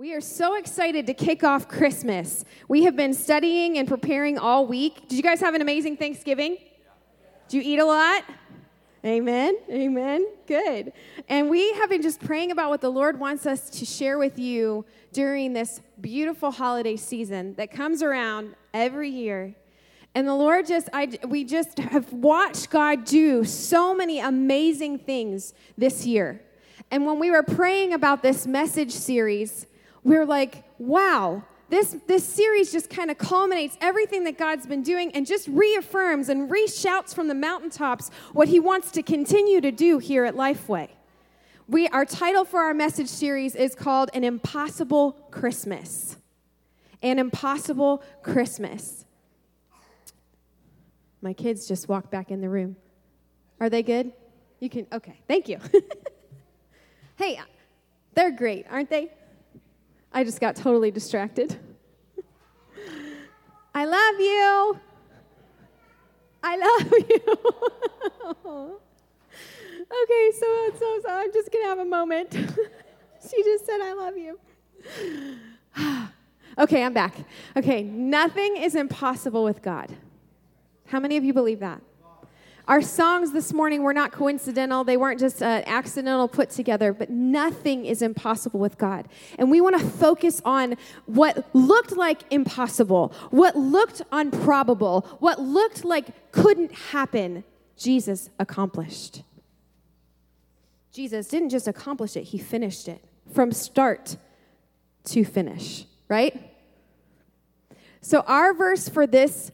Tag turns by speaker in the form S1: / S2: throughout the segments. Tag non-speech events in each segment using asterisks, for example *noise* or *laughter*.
S1: We are so excited to kick off Christmas. We have been studying and preparing all week. Did you guys have an amazing Thanksgiving? Did you eat a lot? Amen. Amen. Good. And we have been just praying about what the Lord wants us to share with you during this beautiful holiday season that comes around every year. And the Lord just, I, we just have watched God do so many amazing things this year. And when we were praying about this message series, we're like, wow, this, this series just kind of culminates everything that God's been doing and just reaffirms and reshouts from the mountaintops what He wants to continue to do here at Lifeway. We, our title for our message series is called An Impossible Christmas. An Impossible Christmas. My kids just walked back in the room. Are they good? You can, okay, thank you. *laughs* hey, they're great, aren't they? I just got totally distracted. I love you. I love *laughs* you. okay, so, so, so I'm just going to have a moment. *laughs* she just said, I love you. *sighs* okay, I'm back. Okay, nothing is impossible with God. How many of you believe that? Our songs this morning were not coincidental. They weren't just uh, accidental put together, but nothing is impossible with God. And we want to focus on what looked like impossible, what looked improbable, what looked like couldn't happen, Jesus accomplished. Jesus didn't just accomplish it, he finished it from start to finish, right? So, our verse for this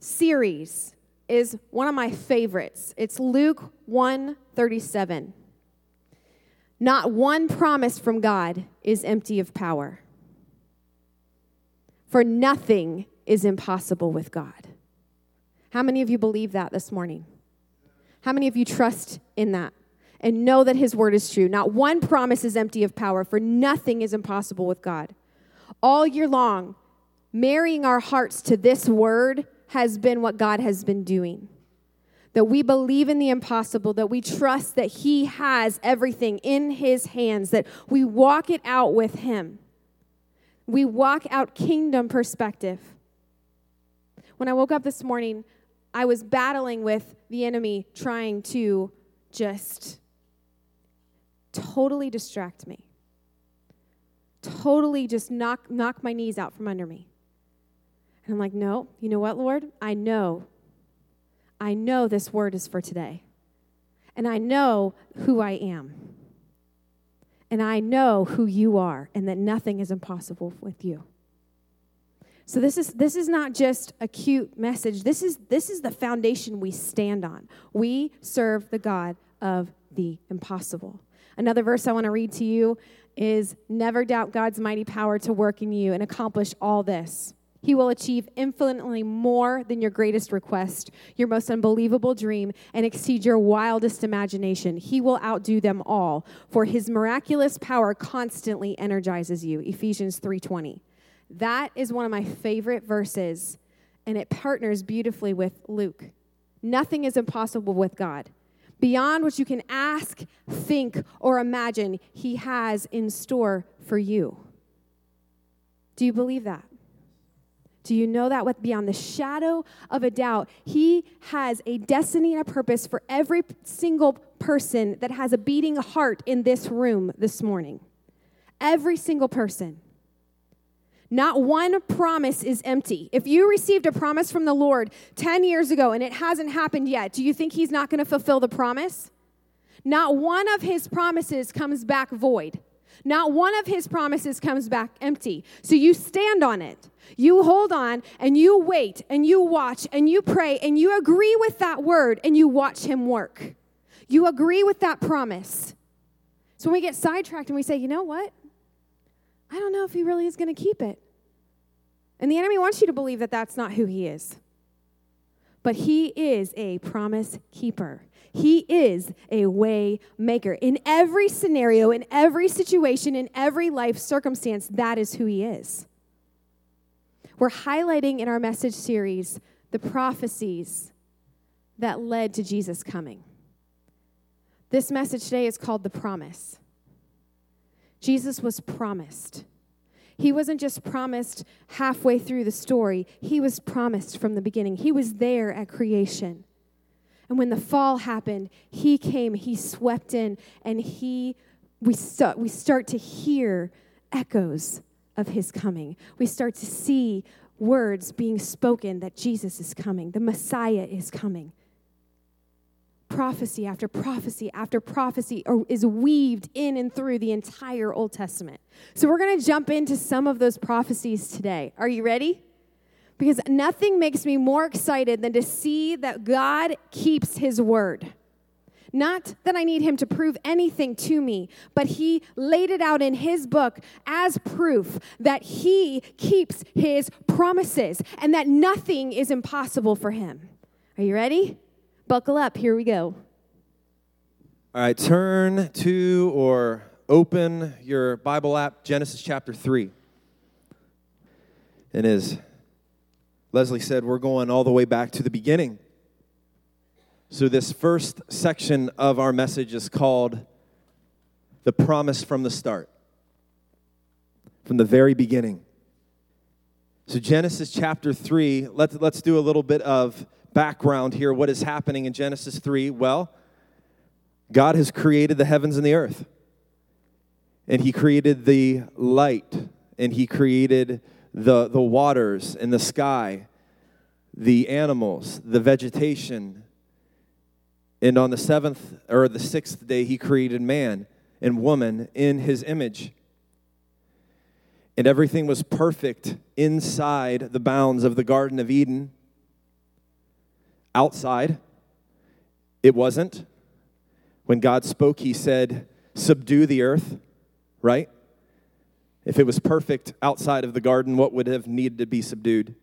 S1: series is one of my favorites. It's Luke 137. Not one promise from God is empty of power. For nothing is impossible with God. How many of you believe that this morning? How many of you trust in that and know that His word is true? Not one promise is empty of power, for nothing is impossible with God. All year long, marrying our hearts to this word has been what God has been doing. That we believe in the impossible, that we trust that He has everything in His hands, that we walk it out with Him. We walk out kingdom perspective. When I woke up this morning, I was battling with the enemy trying to just totally distract me, totally just knock, knock my knees out from under me. And I'm like, no, you know what, Lord? I know. I know this word is for today. And I know who I am. And I know who you are, and that nothing is impossible with you. So this is this is not just a cute message. This is this is the foundation we stand on. We serve the God of the impossible. Another verse I want to read to you is never doubt God's mighty power to work in you and accomplish all this. He will achieve infinitely more than your greatest request, your most unbelievable dream, and exceed your wildest imagination. He will outdo them all, for his miraculous power constantly energizes you. Ephesians 3:20. That is one of my favorite verses, and it partners beautifully with Luke. Nothing is impossible with God. Beyond what you can ask, think, or imagine, he has in store for you. Do you believe that? Do you know that with beyond the shadow of a doubt, he has a destiny and a purpose for every single person that has a beating heart in this room this morning? Every single person. Not one promise is empty. If you received a promise from the Lord 10 years ago and it hasn't happened yet, do you think he's not going to fulfill the promise? Not one of his promises comes back void. Not one of his promises comes back empty. So you stand on it. You hold on and you wait and you watch and you pray and you agree with that word and you watch him work. You agree with that promise. So when we get sidetracked and we say, you know what? I don't know if he really is going to keep it. And the enemy wants you to believe that that's not who he is. But he is a promise keeper. He is a way maker. In every scenario, in every situation, in every life circumstance, that is who he is. We're highlighting in our message series the prophecies that led to Jesus coming. This message today is called The Promise. Jesus was promised. He wasn't just promised halfway through the story, he was promised from the beginning. He was there at creation. And when the fall happened, he came, he swept in, and he we start, we start to hear echoes of his coming. We start to see words being spoken that Jesus is coming, the Messiah is coming prophecy after prophecy after prophecy is weaved in and through the entire Old Testament. So we're going to jump into some of those prophecies today. Are you ready? Because nothing makes me more excited than to see that God keeps his word. Not that I need him to prove anything to me, but he laid it out in his book as proof that he keeps his promises and that nothing is impossible for him. Are you ready? Buckle up, here we go.
S2: All right, turn to or open your Bible app, Genesis chapter 3. And as Leslie said, we're going all the way back to the beginning. So, this first section of our message is called The Promise from the Start, from the very beginning. So, Genesis chapter 3, let's, let's do a little bit of background here. What is happening in Genesis 3? Well, God has created the heavens and the earth, and He created the light, and He created the, the waters and the sky, the animals, the vegetation. And on the seventh or the sixth day, He created man and woman in His image. And everything was perfect inside the bounds of the Garden of Eden outside. It wasn't. When God spoke, He said, Subdue the earth, right? If it was perfect outside of the garden, what would have needed to be subdued?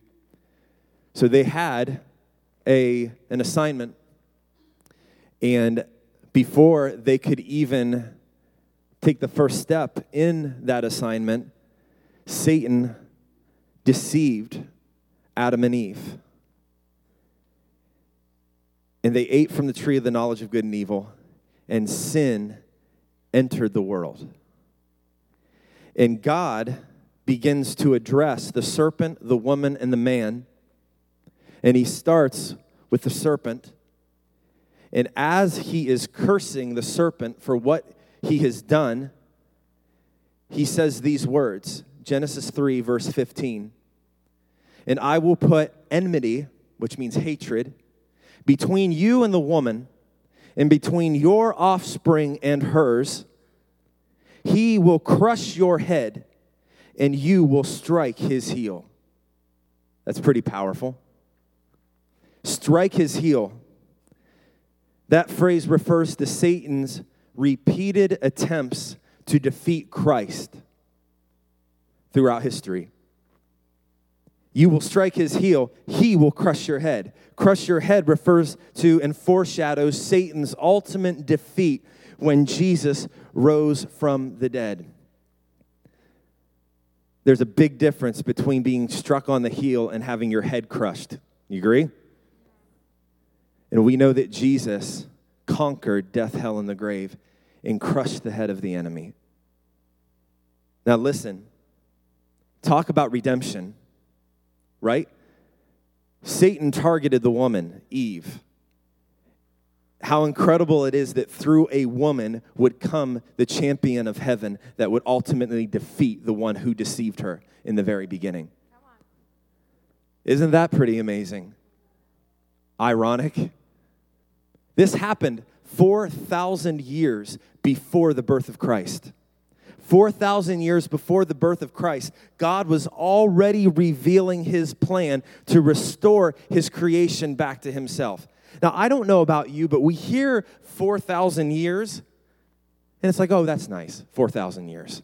S2: So they had a, an assignment, and before they could even take the first step in that assignment, Satan deceived Adam and Eve and they ate from the tree of the knowledge of good and evil, and sin entered the world. And God begins to address the serpent, the woman, and the man. And he starts with the serpent. And as he is cursing the serpent for what he has done, he says these words Genesis 3, verse 15. And I will put enmity, which means hatred, between you and the woman, and between your offspring and hers. He will crush your head, and you will strike his heel. That's pretty powerful. Strike his heel. That phrase refers to Satan's repeated attempts to defeat Christ throughout history. You will strike his heel, he will crush your head. Crush your head refers to and foreshadows Satan's ultimate defeat when Jesus rose from the dead. There's a big difference between being struck on the heel and having your head crushed. You agree? And we know that Jesus conquered death, hell, and the grave and crushed the head of the enemy. Now, listen, talk about redemption right? Satan targeted the woman, Eve. How incredible it is that through a woman would come the champion of heaven that would ultimately defeat the one who deceived her in the very beginning. Isn't that pretty amazing? Ironic. This happened 4,000 years before the birth of Christ. 4,000 years before the birth of Christ, God was already revealing his plan to restore his creation back to himself. Now, I don't know about you, but we hear 4,000 years, and it's like, oh, that's nice, 4,000 years.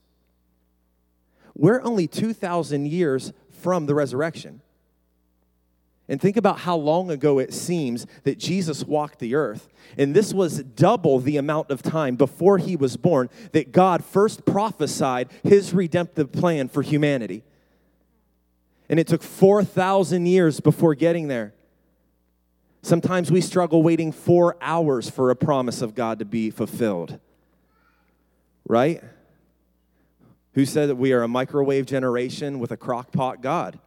S2: We're only 2,000 years from the resurrection. And think about how long ago it seems that Jesus walked the earth. And this was double the amount of time before he was born that God first prophesied his redemptive plan for humanity. And it took 4,000 years before getting there. Sometimes we struggle waiting four hours for a promise of God to be fulfilled. Right? Who said that we are a microwave generation with a crock pot God?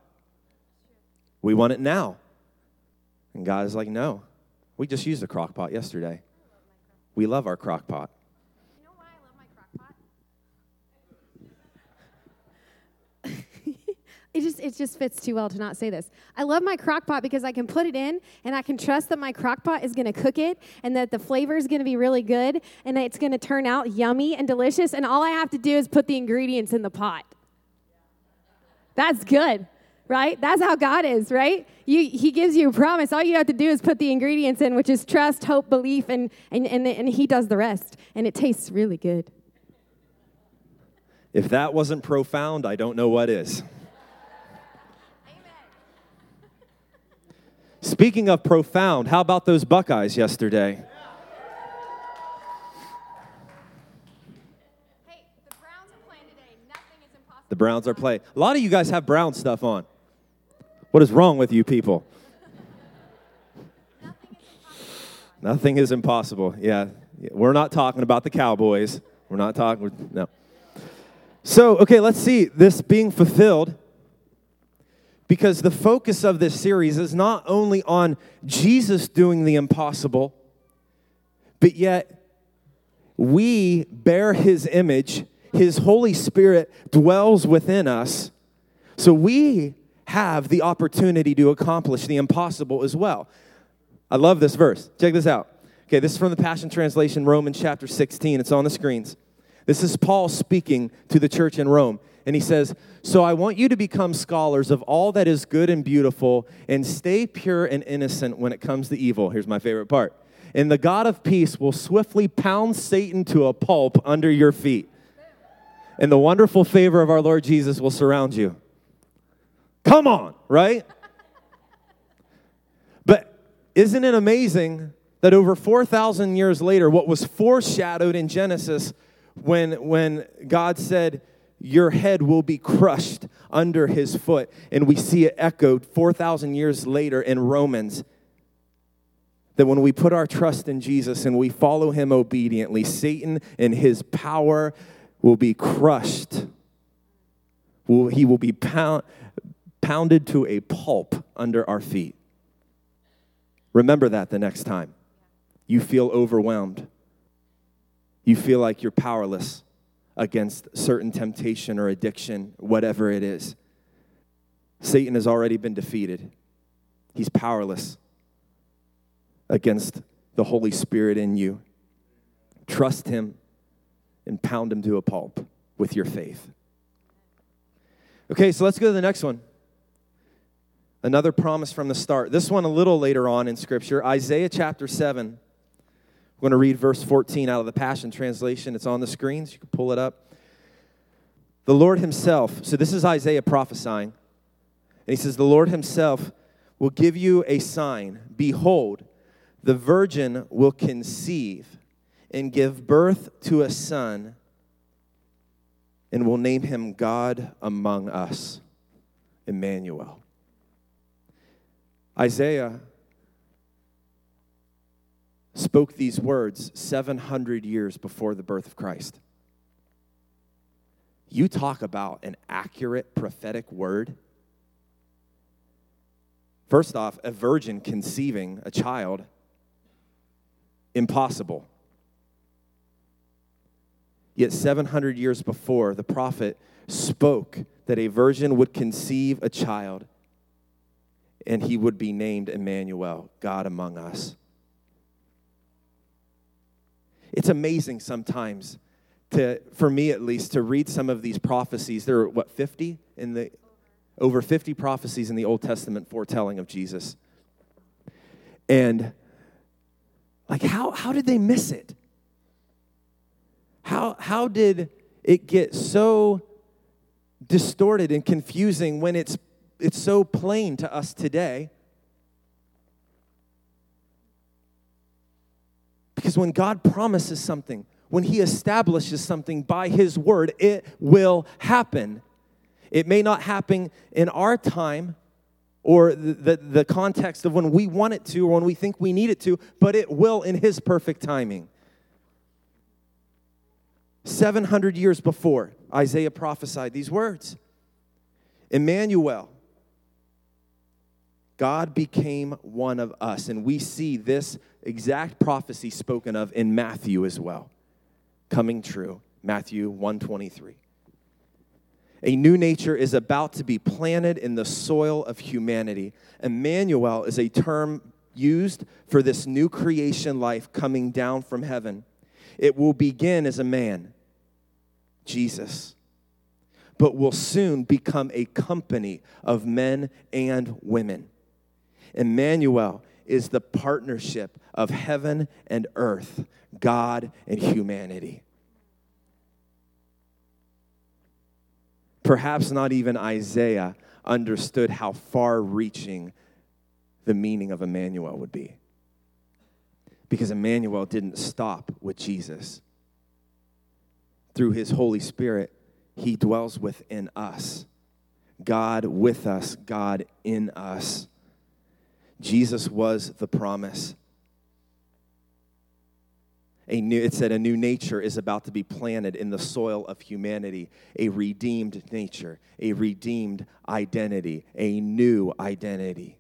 S2: We want it now. And God is like, no. We just used a crock pot yesterday. We love our crock pot.
S1: It just it just fits too well to not say this. I love my crock pot because I can put it in and I can trust that my crock pot is going to cook it and that the flavor is going to be really good and it's going to turn out yummy and delicious and all I have to do is put the ingredients in the pot. That's good right? That's how God is, right? You, he gives you a promise. All you have to do is put the ingredients in, which is trust, hope, belief, and, and, and, and He does the rest. And it tastes really good.
S2: If that wasn't profound, I don't know what is. Speaking of profound, how about those Buckeyes yesterday?
S1: The Browns are playing today. Nothing is impossible.
S2: The Browns are playing. A lot of you guys have Brown stuff on. What is wrong with you people? Nothing is impossible. Yeah. We're not talking about the Cowboys. We're not talking, no. So, okay, let's see this being fulfilled because the focus of this series is not only on Jesus doing the impossible, but yet we bear his image. His Holy Spirit dwells within us. So we have the opportunity to accomplish the impossible as well. I love this verse. Check this out. Okay, this is from the Passion Translation, Romans chapter 16. It's on the screens. This is Paul speaking to the church in Rome. And he says, So I want you to become scholars of all that is good and beautiful and stay pure and innocent when it comes to evil. Here's my favorite part. And the God of peace will swiftly pound Satan to a pulp under your feet. And the wonderful favor of our Lord Jesus will surround you. Come on, right? but isn't it amazing that over 4,000 years later, what was foreshadowed in Genesis when, when God said, Your head will be crushed under his foot, and we see it echoed 4,000 years later in Romans that when we put our trust in Jesus and we follow him obediently, Satan and his power will be crushed. He will be pound, pounded to a pulp under our feet. Remember that the next time you feel overwhelmed. You feel like you're powerless against certain temptation or addiction, whatever it is. Satan has already been defeated. He's powerless against the Holy Spirit in you. Trust Him and pound Him to a pulp with your faith. Okay, so let's go to the next one. Another promise from the start. This one a little later on in Scripture, Isaiah chapter 7. I'm going to read verse 14 out of the Passion Translation. It's on the screens. You can pull it up. The Lord Himself, so this is Isaiah prophesying. And he says, The Lord Himself will give you a sign. Behold, the virgin will conceive and give birth to a son, and will name him God among us, Emmanuel. Isaiah spoke these words 700 years before the birth of Christ. You talk about an accurate prophetic word. First off, a virgin conceiving a child, impossible. Yet 700 years before, the prophet spoke that a virgin would conceive a child and he would be named Emmanuel, God among us. It's amazing sometimes to, for me at least, to read some of these prophecies. There are what, 50 in the over 50 prophecies in the Old Testament foretelling of Jesus. And like how how did they miss it? How how did it get so distorted and confusing when it's it's so plain to us today. Because when God promises something, when He establishes something by His word, it will happen. It may not happen in our time or the, the, the, context of when we want it to or when we think we need it to, but it will in His perfect timing. 700 years before, Isaiah prophesied these words Emmanuel, God became one of us. And we see this exact prophecy spoken of in Matthew as well, coming true. Matthew 123. A new nature is about to be planted in the soil of humanity. Emmanuel is a term used for this new creation life coming down from heaven. It will begin as a man, Jesus, but will soon become a company of men and women. Emmanuel is the partnership of heaven and earth, God and humanity. Perhaps not even Isaiah understood how far reaching the meaning of Emmanuel would be. Because Emmanuel didn't stop with Jesus. Through his Holy Spirit, he dwells within us. God with us, God in us. Jesus was the promise a new, it said a new nature is about to be planted in the soil of humanity, a redeemed nature, a redeemed identity, a new identity.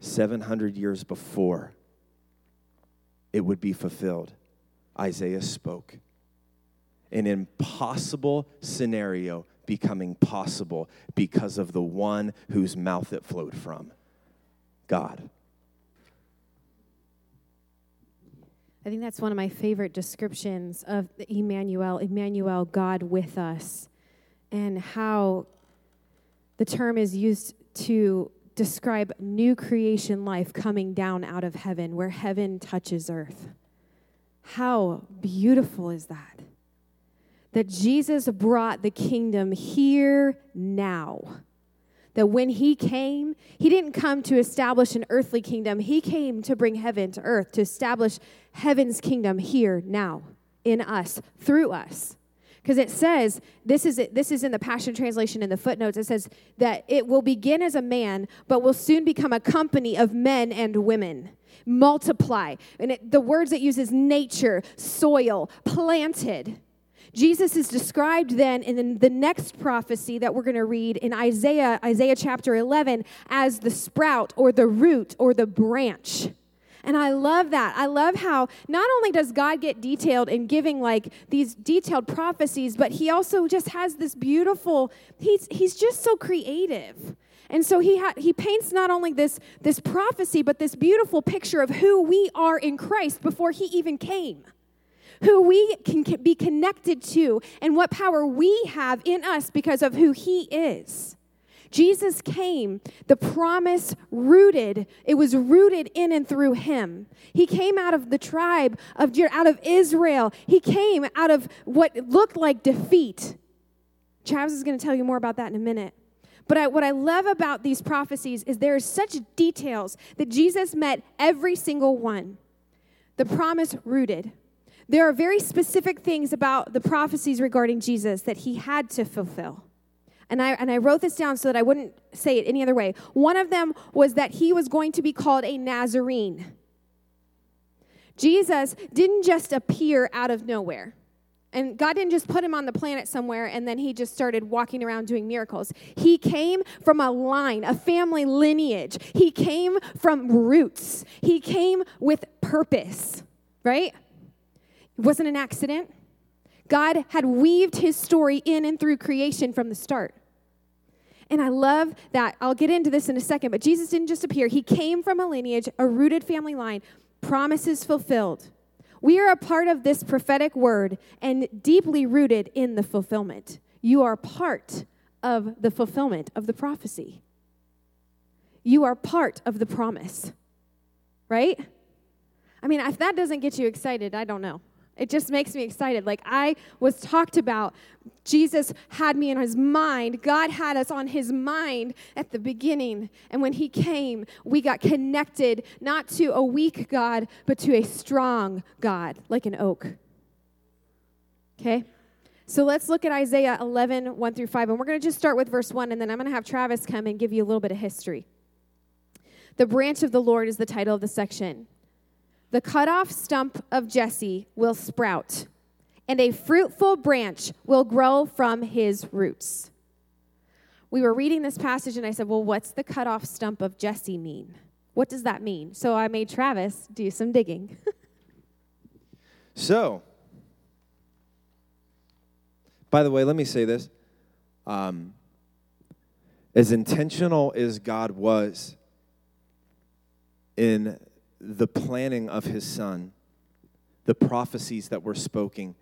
S2: 700 years before it would be fulfilled, Isaiah spoke. An impossible scenario becoming possible because of the one whose mouth it flowed from God.
S1: I think that's one of my favorite descriptions of Emmanuel, Emmanuel, God with us, and how the term is used to describe new creation life coming down out of heaven, where heaven touches earth. How beautiful is that? That Jesus brought the kingdom here now that when he came, he didn't come to establish an earthly kingdom. He came to bring heaven to earth, to establish heaven's kingdom here, now, in us, through us. Because it says, this is, this is in the Passion Translation in the footnotes, it says that it will begin as a man, but will soon become a company of men and women. Multiply. And it, the words it uses nature, soil, planted Jesus is described then in the next prophecy that we're going to read in Isaiah, Isaiah chapter 11, as the sprout or the root or the branch. And I love that. I love how not only does God get detailed in giving like these detailed prophecies, but he also just has this beautiful, he's, he's just so creative. And so he, ha- he paints not only this, this prophecy, but this beautiful picture of who we are in Christ before he even came who we can be connected to, and what power we have in us because of who He is. Jesus came, the promise rooted, it was rooted in and through him. He came out of the tribe of out of Israel. He came out of what looked like defeat. Travis is going to tell you more about that in a minute. But I, what I love about these prophecies is there are such details that Jesus met every single one. The promise rooted, there are very specific things about the prophecies regarding Jesus that he had to fulfill. And I, and I wrote this down so that I wouldn't say it any other way. One of them was that he was going to be called a Nazarene. Jesus didn't just appear out of nowhere. And God didn't just put him on the planet somewhere and then he just started walking around doing miracles. He came from a line, a family lineage. He came from roots. He came with purpose, right? It wasn't an accident. God had weaved his story in and through creation from the start. And I love that. I'll get into this in a second, but Jesus didn't just appear. He came from a lineage, a rooted family line, promises fulfilled. We are a part of this prophetic word and deeply rooted in the fulfillment. You are part of the fulfillment of the prophecy. You are part of the promise, right? I mean, if that doesn't get you excited, I don't know. It just makes me excited. Like I was talked about, Jesus had me in his mind. God had us on his mind at the beginning. And when he came, we got connected not to a weak God, but to a strong God, like an oak. Okay? So let's look at Isaiah 11, 1 through 5. And we're going to just start with verse 1, and then I'm going to have Travis come and give you a little bit of history. The branch of the Lord is the title of the section. The cut off stump of Jesse will sprout, and a fruitful branch will grow from his roots. We were reading this passage, and I said, Well, what's the cut off stump of Jesse mean? What does that mean? So I made Travis do some digging. *laughs*
S2: so, by the way, let me say this. Um, as intentional as God was in the planning of his son, the prophecies that were spoken,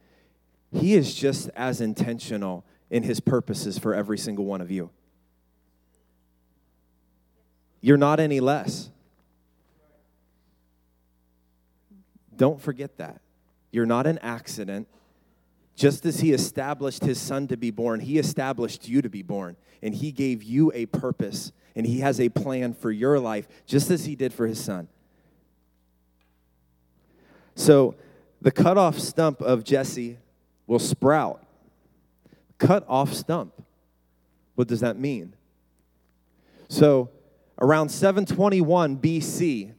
S2: he is just as intentional in his purposes for every single one of you. You're not any less. Don't forget that. You're not an accident. Just as he established his son to be born, he established you to be born. And he gave you a purpose. And he has a plan for your life, just as he did for his son. So the cut off stump of Jesse will sprout. Cut off stump. What does that mean? So around 721 BC,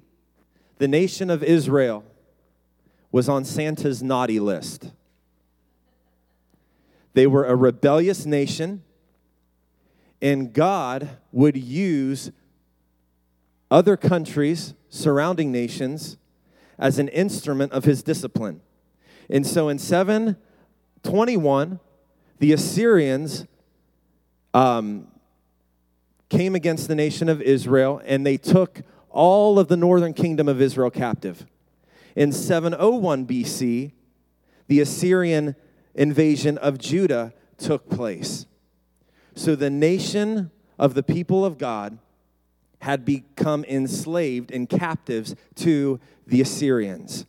S2: the nation of Israel was on Santa's naughty list. They were a rebellious nation, and God would use other countries, surrounding nations, as an instrument of his discipline. And so in 721, the Assyrians um, came against the nation of Israel and they took all of the northern kingdom of Israel captive. In 701 BC, the Assyrian invasion of Judah took place. So the nation of the people of God had become enslaved and captives to the Assyrians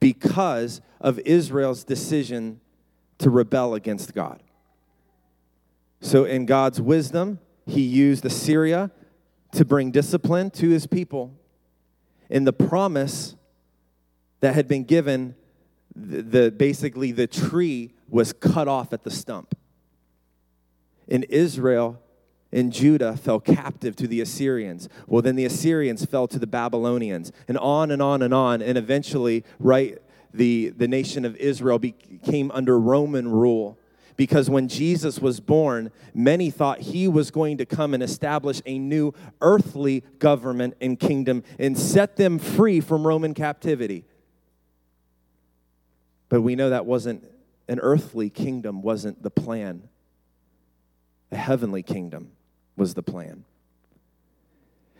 S2: because of Israel's decision to rebel against God. So, in God's wisdom, he used Assyria to bring discipline to his people. In the promise that had been given, the, the basically the tree was cut off at the stump. In Israel and Judah fell captive to the Assyrians. Well, then the Assyrians fell to the Babylonians, and on and on and on. And eventually, right, the, the nation of Israel became under Roman rule. Because when Jesus was born, many thought he was going to come and establish a new earthly government and kingdom and set them free from Roman captivity. But we know that wasn't an earthly kingdom, wasn't the plan. A heavenly kingdom was the plan.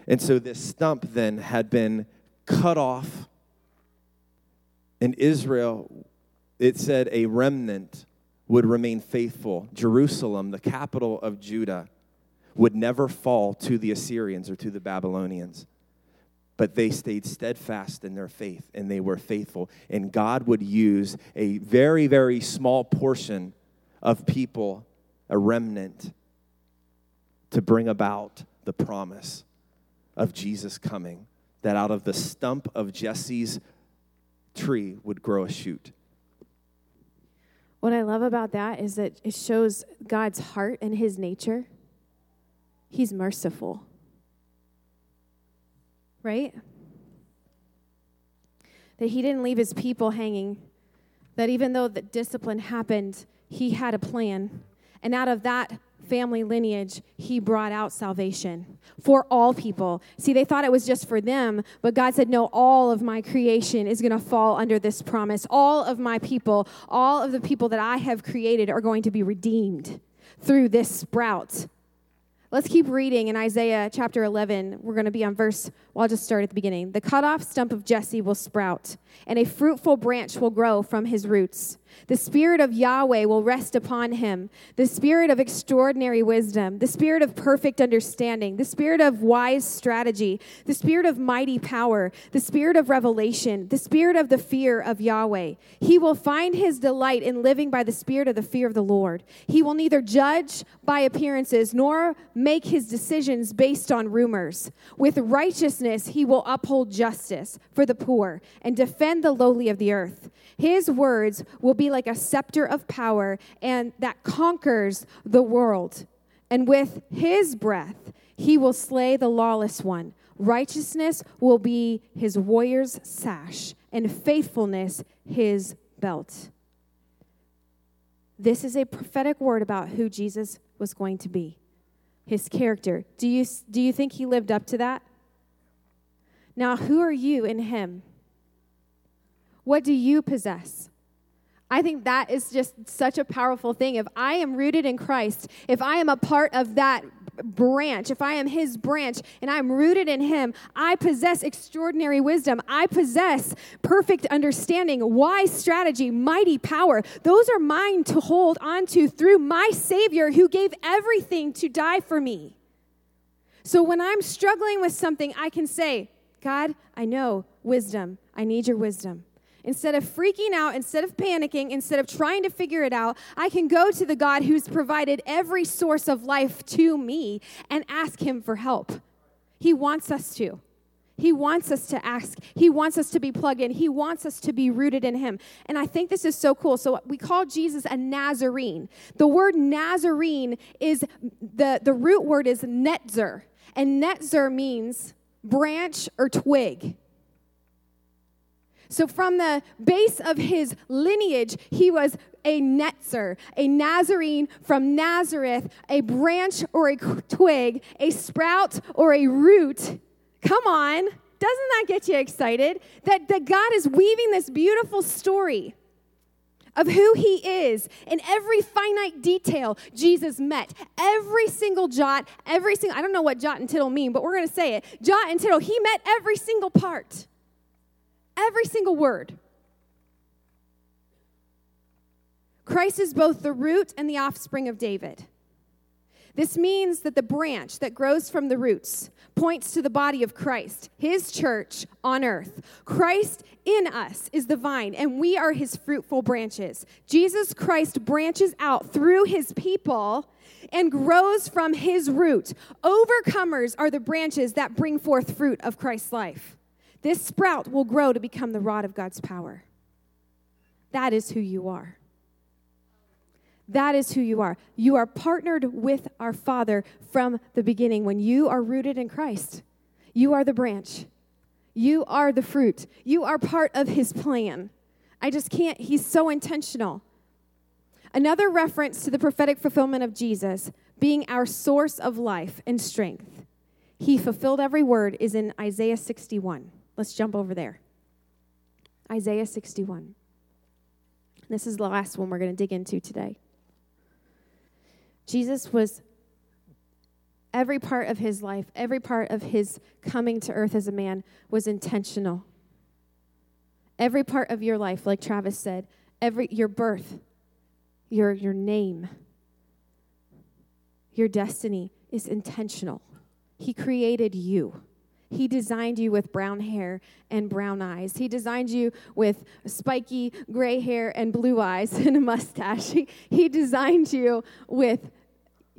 S2: And so this stump then had been cut off. And Israel, it said a remnant would remain faithful. Jerusalem, the capital of Judah, would never fall to the Assyrians or to the Babylonians but they stayed steadfast in their faith and they were faithful. And God would use a very, very small portion of people, a remnant, to bring about the promise of Jesus coming, that out of the stump of Jesse's tree would grow a shoot.
S1: What I love about that is that it shows God's heart and his nature. He's merciful right? That he didn't leave his people hanging, that even though the discipline happened, he had a plan. And out of that family lineage, he brought out salvation for all people. See, they thought it was just for them, but God said, No, all of my creation is going to fall under this promise. All of my people, all of the people that I have created are going to be redeemed through this sprout Let's keep reading in Isaiah chapter 11. We're going to be on verse, well, I'll just start at the beginning. The cut off stump of Jesse will sprout, and a fruitful branch will grow from his roots. The Spirit of Yahweh will rest upon him the Spirit of extraordinary wisdom, the Spirit of perfect understanding, the Spirit of wise strategy, the Spirit of mighty power, the Spirit of revelation, the Spirit of the fear of Yahweh. He will find his delight in living by the Spirit of the fear of the Lord. He will neither judge by appearances nor make his decisions based on rumors. With righteousness, he will uphold justice for the poor and defend the lowly of the earth. His words will be like a scepter of power and that conquers the world. And with his breath, he will slay the lawless one. Righteousness will be his warrior's sash, and faithfulness his belt. This is a prophetic word about who Jesus was going to be, his character. Do you, do you think he lived up to that? Now, who are you in him? What do you possess? I think that is just such a powerful thing. If I am rooted in Christ, if I am a part of that branch, if I am his branch and I'm rooted in him, I possess extraordinary wisdom. I possess perfect understanding, wise strategy, mighty power. Those are mine to hold on to through my Savior who gave everything to die for me. So when I'm struggling with something, I can say, God, I know wisdom. I need your wisdom. Instead of freaking out, instead of panicking, instead of trying to figure it out, I can go to the God who's provided every source of life to me and ask Him for help. He wants us to. He wants us to ask. He wants us to be plugged in. He wants us to be rooted in Him. And I think this is so cool. So we call Jesus a Nazarene. The word Nazarene is the, the root word is netzer. And netzer means branch or twig. So, from the base of his lineage, he was a netzer, a Nazarene from Nazareth, a branch or a twig, a sprout or a root. Come on, doesn't that get you excited? That, that God is weaving this beautiful story of who he is in every finite detail jesus met every single jot every single i don't know what jot and tittle mean but we're going to say it jot and tittle he met every single part Every single word. Christ is both the root and the offspring of David. This means that the branch that grows from the roots points to the body of Christ, his church on earth. Christ in us is the vine, and we are his fruitful branches. Jesus Christ branches out through his people and grows from his root. Overcomers are the branches that bring forth fruit of Christ's life. This sprout will grow to become the rod of God's power. That is who you are. That is who you are. You are partnered with our Father from the beginning when you are rooted in Christ. You are the branch, you are the fruit, you are part of His plan. I just can't, He's so intentional. Another reference to the prophetic fulfillment of Jesus being our source of life and strength. He fulfilled every word is in Isaiah 61. Let's jump over there. Isaiah 61. This is the last one we're going to dig into today. Jesus was every part of his life, every part of his coming to earth as a man was intentional. Every part of your life, like Travis said, every your birth, your your name, your destiny is intentional. He created you. He designed you with brown hair and brown eyes. He designed you with spiky gray hair and blue eyes *laughs* and a mustache. He, he designed you with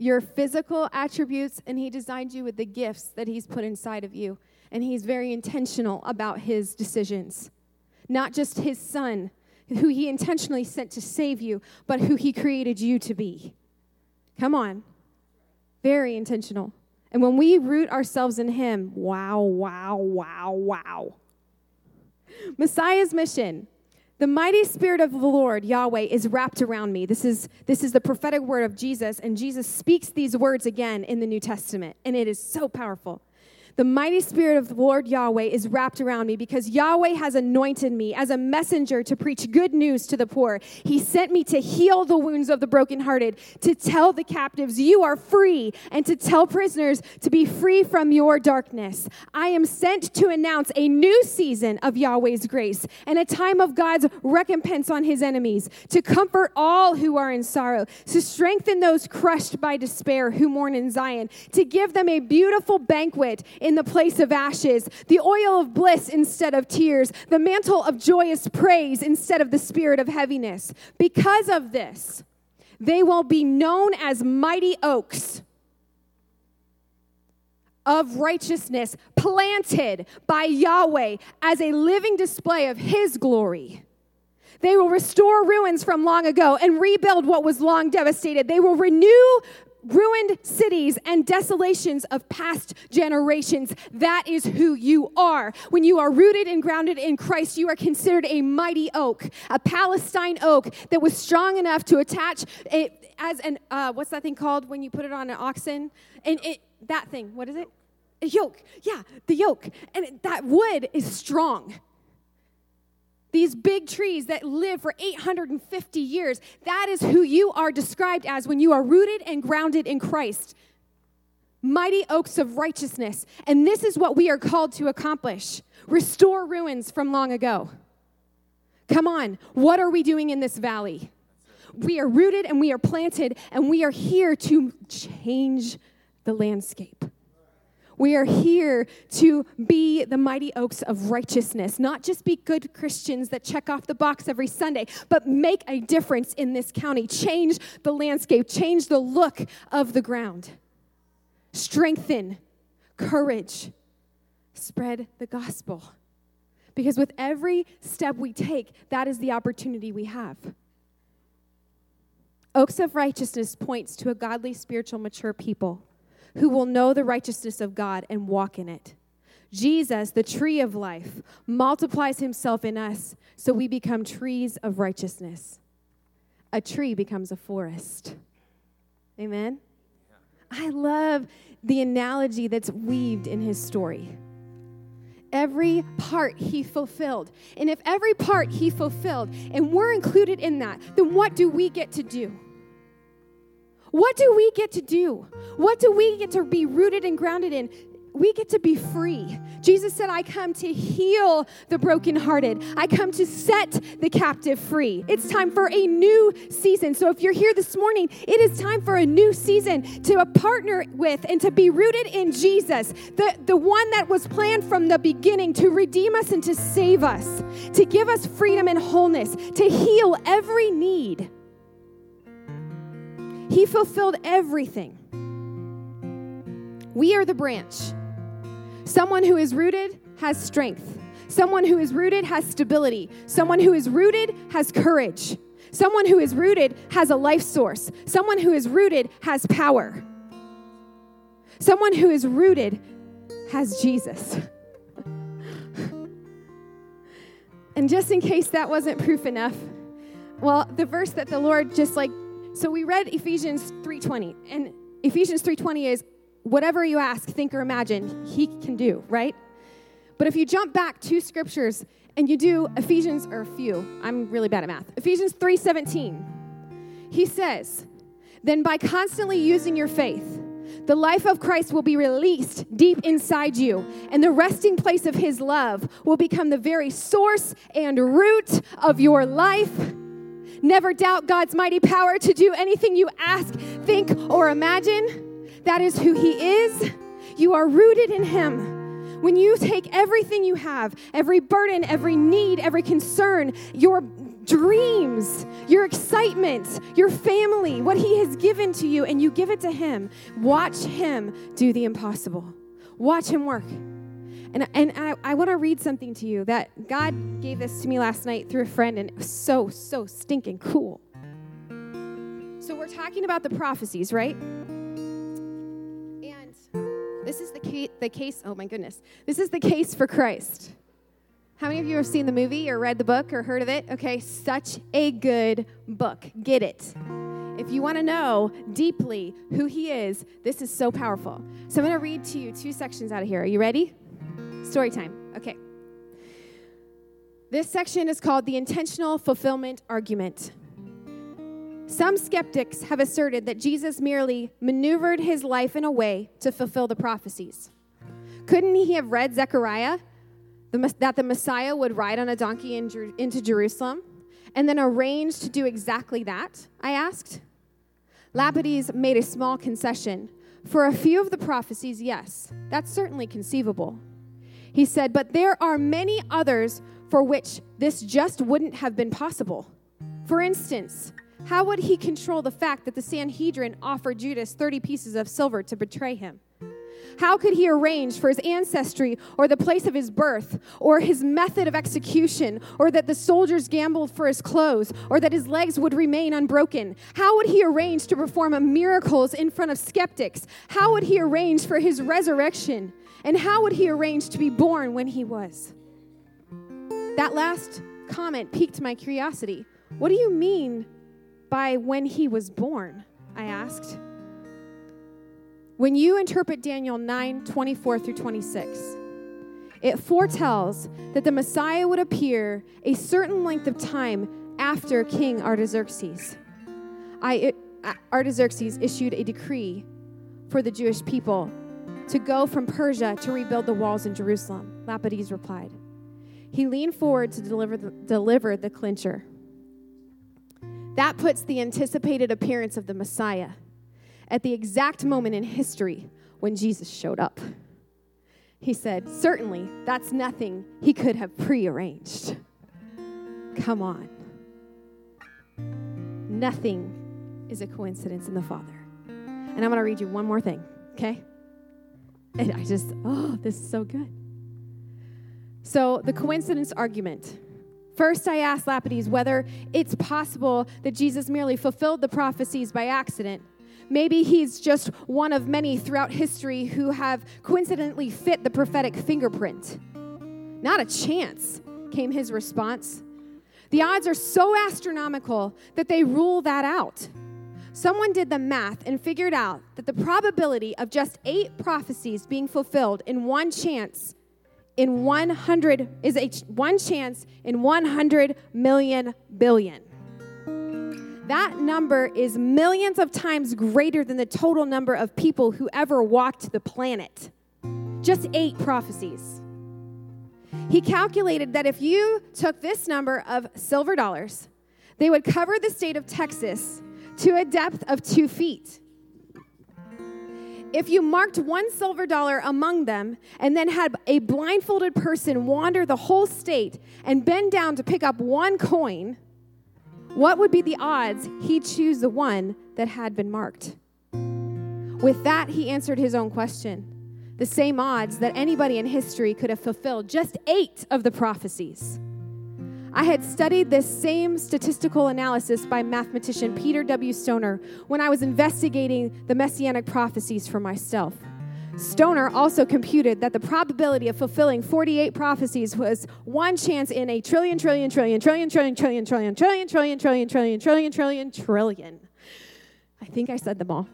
S1: your physical attributes and He designed you with the gifts that He's put inside of you. And He's very intentional about His decisions. Not just His Son, who He intentionally sent to save you, but who He created you to be. Come on. Very intentional. And when we root ourselves in Him, wow, wow, wow, wow. Messiah's mission. The mighty spirit of the Lord, Yahweh, is wrapped around me. This is, this is the prophetic word of Jesus, and Jesus speaks these words again in the New Testament, and it is so powerful. The mighty spirit of the Lord Yahweh is wrapped around me because Yahweh has anointed me as a messenger to preach good news to the poor. He sent me to heal the wounds of the brokenhearted, to tell the captives, You are free, and to tell prisoners to be free from your darkness. I am sent to announce a new season of Yahweh's grace and a time of God's recompense on his enemies, to comfort all who are in sorrow, to strengthen those crushed by despair who mourn in Zion, to give them a beautiful banquet in the place of ashes, the oil of bliss instead of tears, the mantle of joyous praise instead of the spirit of heaviness. Because of this, they will be known as mighty oaks of righteousness, planted by Yahweh as a living display of His glory. They will restore ruins from long ago and rebuild what was long devastated. They will renew ruined cities and desolations of past generations. That is who you are. When you are rooted and grounded in Christ, you are considered a mighty oak, a Palestine oak that was strong enough to attach it as an, uh, what's that thing called when you put it on an oxen? And it, that thing, what is it? A yoke. Yeah, the yoke. And that wood is strong. These big trees that live for 850 years, that is who you are described as when you are rooted and grounded in Christ. Mighty oaks of righteousness. And this is what we are called to accomplish restore ruins from long ago. Come on, what are we doing in this valley? We are rooted and we are planted, and we are here to change the landscape. We are here to be the mighty oaks of righteousness, not just be good Christians that check off the box every Sunday, but make a difference in this county, change the landscape, change the look of the ground, strengthen, courage, spread the gospel. Because with every step we take, that is the opportunity we have. Oaks of righteousness points to a godly, spiritual, mature people who will know the righteousness of God and walk in it. Jesus, the tree of life, multiplies himself in us so we become trees of righteousness. A tree becomes a forest. Amen? I love the analogy that's weaved in his story. Every part he fulfilled. And if every part he fulfilled and we're included in that, then what do we get to do? What do we get to do? What do we get to be rooted and grounded in? We get to be free. Jesus said, I come to heal the brokenhearted. I come to set the captive free. It's time for a new season. So if you're here this morning, it is time for a new season to partner with and to be rooted in Jesus, the, the one that was planned from the beginning to redeem us and to save us, to give us freedom and wholeness, to heal every need. He fulfilled everything. We are the branch. Someone who is rooted has strength. Someone who is rooted has stability. Someone who is rooted has courage. Someone who is rooted has a life source. Someone who is rooted has power. Someone who is rooted has Jesus. *laughs* and just in case that wasn't proof enough, well, the verse that the Lord just like so we read Ephesians 3:20 and Ephesians 3:20 is whatever you ask, think or imagine, he can do, right? But if you jump back two scriptures and you do Ephesians or a few, I'm really bad at math. Ephesians 3:17. He says, "Then by constantly using your faith, the life of Christ will be released deep inside you, and the resting place of his love will become the very source and root of your life." Never doubt God's mighty power to do anything you ask, think, or imagine. That is who He is. You are rooted in Him. When you take everything you have, every burden, every need, every concern, your dreams, your excitement, your family, what He has given to you, and you give it to Him, watch Him do the impossible. Watch Him work. And, and I, I want to read something to you that God gave this to me last night through a friend, and it was so, so stinking cool. So, we're talking about the prophecies, right? And this is the case, the case, oh my goodness. This is the case for Christ. How many of you have seen the movie or read the book or heard of it? Okay, such a good book. Get it. If you want to know deeply who he is, this is so powerful. So I'm going to read to you two sections out of here. Are you ready? Story time. Okay. This section is called the intentional fulfillment argument. Some skeptics have asserted that Jesus merely maneuvered his life in a way to fulfill the prophecies. Couldn't he have read Zechariah that the Messiah would ride on a donkey in, into Jerusalem and then arranged to do exactly that? I asked. Lapides made a small concession. For a few of the prophecies, yes, that's certainly conceivable. He said, But there are many others for which this just wouldn't have been possible. For instance, how would he control the fact that the Sanhedrin offered Judas 30 pieces of silver to betray him? How could he arrange for his ancestry or the place of his birth or his method of execution or that the soldiers gambled for his clothes or that his legs would remain unbroken? How would he arrange to perform miracles in front of skeptics? How would he arrange for his resurrection? And how would he arrange to be born when he was? That last comment piqued my curiosity. What do you mean by when he was born? I asked. When you interpret Daniel 9 24 through 26, it foretells that the Messiah would appear a certain length of time after King Artaxerxes. I, Artaxerxes issued a decree for the Jewish people to go from Persia to rebuild the walls in Jerusalem. Lapides replied. He leaned forward to deliver the, deliver the clincher. That puts the anticipated appearance of the Messiah at the exact moment in history when Jesus showed up. He said, Certainly, that's nothing he could have prearranged. Come on. Nothing is a coincidence in the Father. And I'm going to read you one more thing, okay? And I just, oh, this is so good. So, the coincidence argument. First, I asked Lapides whether it's possible that Jesus merely fulfilled the prophecies by accident. Maybe he's just one of many throughout history who have coincidentally fit the prophetic fingerprint. Not a chance, came his response. The odds are so astronomical that they rule that out. Someone did the math and figured out that the probability of just eight prophecies being fulfilled in one chance in 100 is a one chance in 100 million billion. That number is millions of times greater than the total number of people who ever walked the planet. Just eight prophecies. He calculated that if you took this number of silver dollars, they would cover the state of Texas to a depth of two feet. If you marked one silver dollar among them and then had a blindfolded person wander the whole state and bend down to pick up one coin, what would be the odds he'd choose the one that had been marked? With that, he answered his own question. The same odds that anybody in history could have fulfilled just eight of the prophecies. I had studied this same statistical analysis by mathematician Peter W. Stoner when I was investigating the messianic prophecies for myself. Stoner also computed that the probability of fulfilling 48 prophecies was one chance in a trillion, trillion, trillion, trillion, trillion, trillion, trillion, trillion, trillion, trillion, trillion, trillion, trillion, trillion. I think I said them all.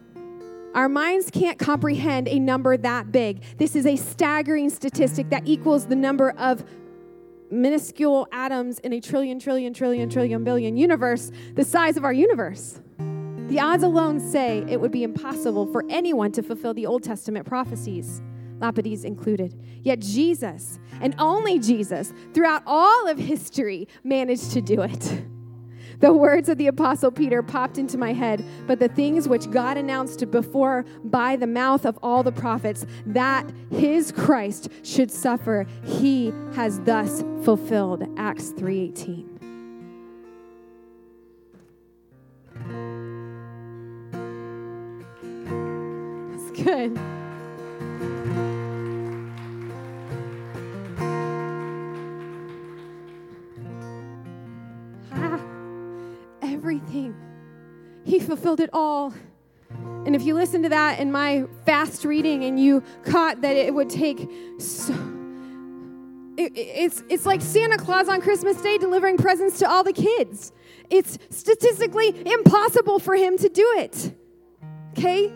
S1: Our minds can't comprehend a number that big. This is a staggering statistic that equals the number of minuscule atoms in a trillion, trillion, trillion, trillion, billion universe the size of our universe. The odds alone say it would be impossible for anyone to fulfill the Old Testament prophecies, Lapides included. Yet Jesus, and only Jesus, throughout all of history, managed to do it. The words of the Apostle Peter popped into my head, but the things which God announced before by the mouth of all the prophets, that his Christ should suffer, he has thus fulfilled. Acts 3:18. That's good. Fulfilled it all. And if you listen to that in my fast reading and you caught that it would take so, it, it's, it's like Santa Claus on Christmas Day delivering presents to all the kids. It's statistically impossible for him to do it. Okay?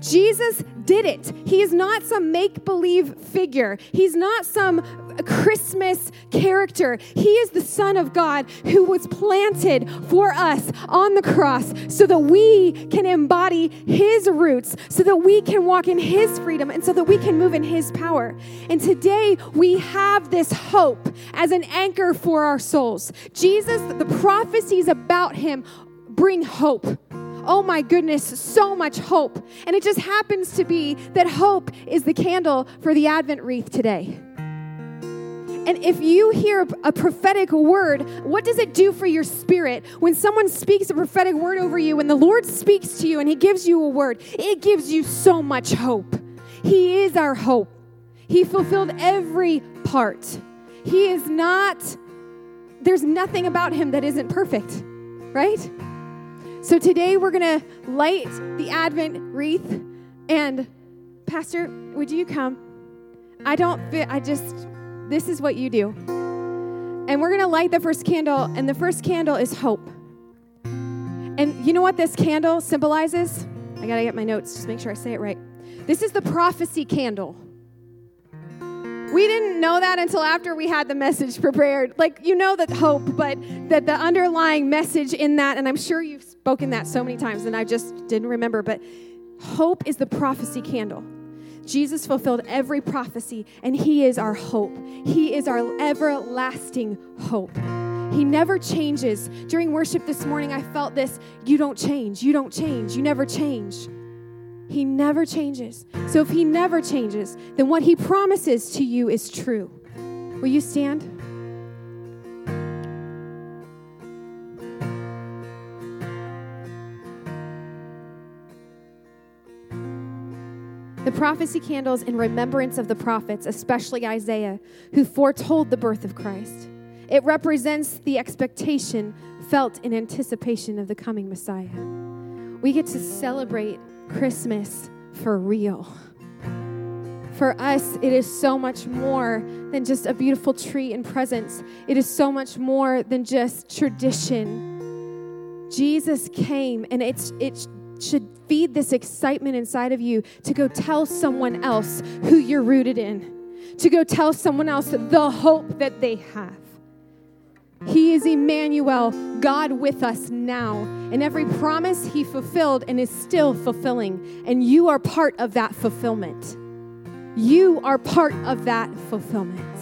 S1: Jesus did it. He is not some make believe figure, he's not some Christmas character. He is the Son of God who was planted for us on the cross so that we can embody His roots, so that we can walk in His freedom, and so that we can move in His power. And today we have this hope as an anchor for our souls. Jesus, the prophecies about Him bring hope oh my goodness, so much hope. And it just happens to be that hope is the candle for the Advent wreath today. And if you hear a prophetic word, what does it do for your spirit when someone speaks a prophetic word over you, when the Lord speaks to you and He gives you a word? It gives you so much hope. He is our hope. He fulfilled every part. He is not, there's nothing about him that isn't perfect, right? So today we're going to light the Advent wreath. And Pastor, would you come? I don't fit, I just, this is what you do. And we're going to light the first candle, and the first candle is hope. And you know what this candle symbolizes? I got to get my notes, just make sure I say it right. This is the prophecy candle. We didn't know that until after we had the message prepared. Like, you know that hope, but that the underlying message in that, and I'm sure you've spoken that so many times, and I just didn't remember, but hope is the prophecy candle. Jesus fulfilled every prophecy, and He is our hope. He is our everlasting hope. He never changes. During worship this morning, I felt this you don't change, you don't change, you never change. He never changes. So if He never changes, then what He promises to you is true. Will you stand? The prophecy candles in remembrance of the prophets, especially Isaiah, who foretold the birth of Christ. It represents the expectation felt in anticipation of the coming Messiah. We get to celebrate Christmas for real. For us, it is so much more than just a beautiful tree and presents. It is so much more than just tradition. Jesus came, and it's, it should feed this excitement inside of you to go tell someone else who you're rooted in, to go tell someone else the hope that they have. He is Emmanuel, God with us now. And every promise he fulfilled and is still fulfilling. And you are part of that fulfillment. You are part of that fulfillment.